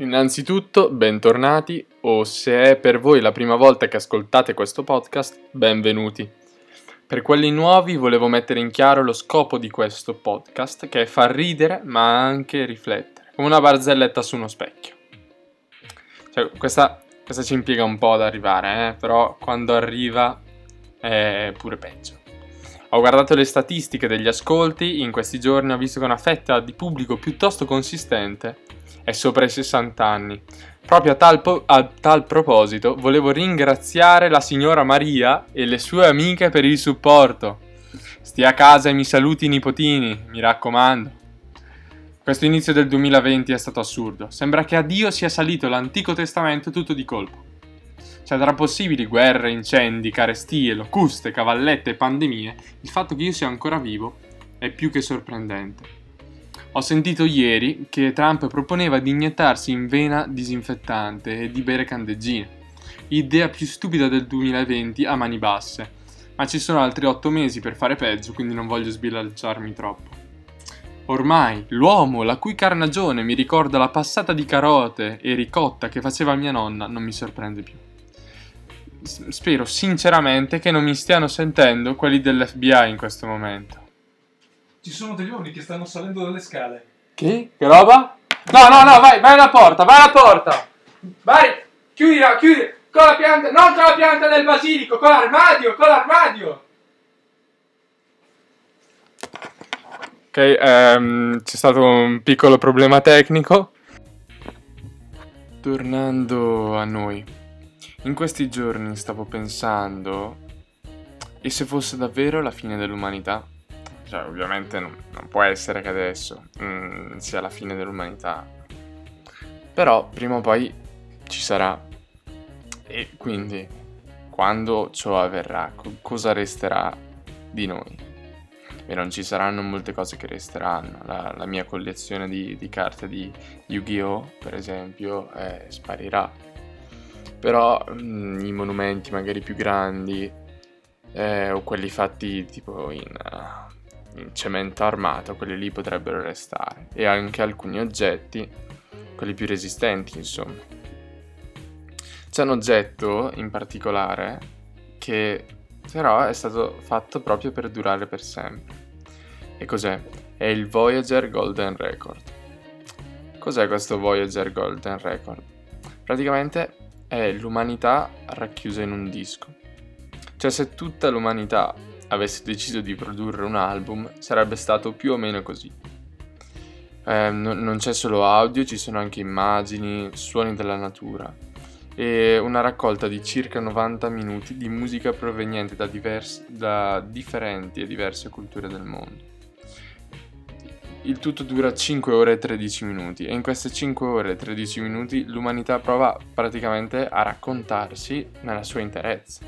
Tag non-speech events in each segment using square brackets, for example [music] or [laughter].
Innanzitutto, bentornati o se è per voi la prima volta che ascoltate questo podcast, benvenuti. Per quelli nuovi volevo mettere in chiaro lo scopo di questo podcast, che è far ridere ma anche riflettere, come una barzelletta su uno specchio. Cioè, questa, questa ci impiega un po' ad arrivare, eh? però quando arriva è pure peggio. Ho guardato le statistiche degli ascolti, in questi giorni ho visto che una fetta di pubblico piuttosto consistente è sopra i 60 anni. Proprio a tal, po- a tal, proposito volevo ringraziare la signora Maria e le sue amiche per il supporto. Stia a casa e mi saluti i nipotini, mi raccomando. Questo inizio del 2020 è stato assurdo. Sembra che a Dio sia salito l'Antico Testamento tutto di colpo. Cioè, tra possibili guerre, incendi, carestie, locuste, cavallette e pandemie, il fatto che io sia ancora vivo è più che sorprendente. Ho sentito ieri che Trump proponeva di iniettarsi in vena disinfettante e di bere candeggine. Idea più stupida del 2020 a mani basse. Ma ci sono altri otto mesi per fare peggio, quindi non voglio sbilanciarmi troppo. Ormai l'uomo la cui carnagione mi ricorda la passata di carote e ricotta che faceva mia nonna non mi sorprende più spero sinceramente che non mi stiano sentendo quelli dell'FBI in questo momento. Ci sono degli uomini che stanno salendo dalle scale. Che? Che roba? No, no, no, vai, vai alla porta, vai alla porta. Vai, chiudi, chiudi, con la pianta, non con la pianta del basilico, con l'armadio, con l'armadio. Ok, um, c'è stato un piccolo problema tecnico. Tornando a noi. In questi giorni stavo pensando, e se fosse davvero la fine dell'umanità? Cioè, ovviamente non, non può essere che adesso mm, sia la fine dell'umanità, però prima o poi ci sarà. E quindi, quando ciò avverrà, co- cosa resterà di noi? E non ci saranno molte cose che resteranno. La, la mia collezione di, di, carte di Yu-Gi-Oh, per esempio, eh, sparirà però mh, mm, i monumenti magari più grandi eh, o quelli fatti tipo in, uh, in, cemento armato, quelli lì potrebbero restare. E anche alcuni oggetti, quelli più resistenti, insomma. C'è un oggetto in particolare che però è stato fatto proprio per durare per sempre. E cos'è? È il Voyager Golden Record. Cos'è questo Voyager Golden Record? Praticamente è l'umanità racchiusa in un disco. Cioè se tutta l'umanità avesse deciso di produrre un album sarebbe stato più o meno così. Eh, no, non c'è solo audio, ci sono anche immagini, suoni della natura e una raccolta di circa 90 minuti di musica proveniente da, divers- da differenti e diverse culture del mondo. Il tutto dura 5 ore e 13 minuti e in queste 5 ore e 13 minuti l'umanità prova praticamente a raccontarsi nella sua interezza.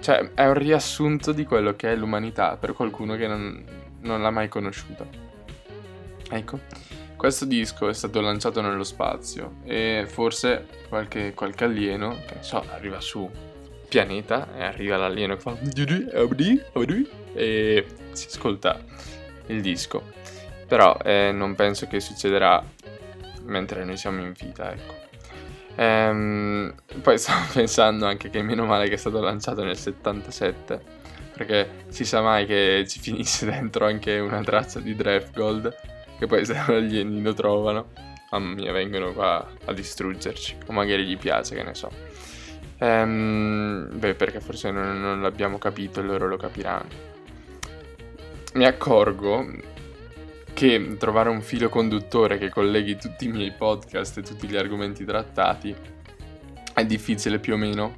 Cioè è un riassunto di quello che è l'umanità per qualcuno che non, non l'ha mai conosciuta. Ecco, questo disco è stato lanciato nello spazio e forse qualche, qualche alieno, che ne so, arriva su pianeta e arriva l'alieno che fa e si ascolta il disco però eh, non penso che succederà mentre noi siamo in vita, ecco. Ehm, poi [laughs] stavo pensando anche che meno male che è stato lanciato nel 77, perché si sa mai che ci finisse [laughs] dentro anche una traccia di Draft Gold, che poi se gli alieni lo trovano, mamma mia, vengono qua a distruggerci, o magari gli piace, che ne so. Ehm, beh, perché forse non, non l'abbiamo capito e loro lo capiranno. Mi accorgo che trovare un filo conduttore che colleghi tutti i miei podcast e tutti gli argomenti trattati è difficile più o meno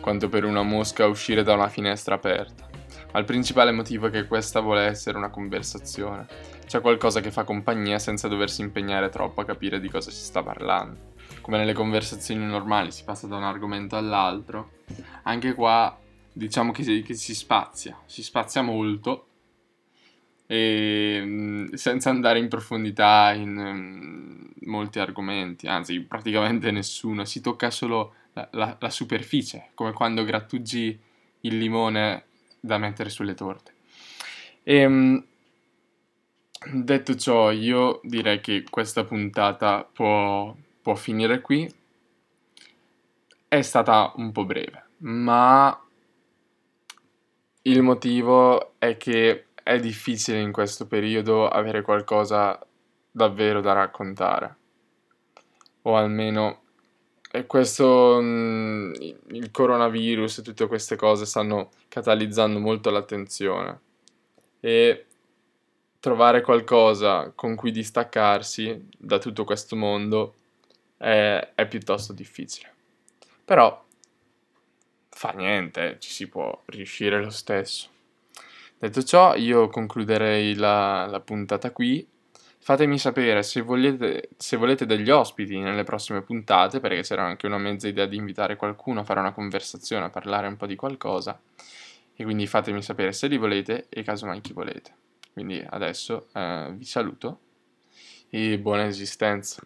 quanto per una mosca uscire da una finestra aperta. Ma il principale motivo è che questa vuole essere una conversazione. C'è qualcosa che fa compagnia senza doversi impegnare troppo a capire di cosa si sta parlando. Come nelle conversazioni normali si passa da un argomento all'altro, anche qua diciamo che si, che si spazia, si spazia molto e, senza andare in profondità in molti argomenti, anzi praticamente nessuno, si tocca solo la, la, la, superficie, come quando grattugi il limone da mettere sulle torte. E, um, detto ciò, io direi che questa puntata può può finire qui. È stata un po' breve, ma il motivo è che è difficile in questo periodo avere qualcosa davvero da raccontare. O almeno questo mm, il coronavirus e tutte queste cose stanno catalizzando molto l'attenzione e trovare qualcosa con cui distaccarsi da tutto questo mondo è, è piuttosto difficile. Però fa niente, ci si può riuscire lo stesso. Detto ciò, io concluderei la, la puntata qui. Fatemi sapere se volete, se volete, degli ospiti nelle prossime puntate, perché sarà anche una mezza idea di invitare qualcuno a fare una conversazione, a parlare un po' di qualcosa. E quindi fatemi sapere se li volete e casomai chi volete. Quindi adesso eh, vi saluto e buona esistenza.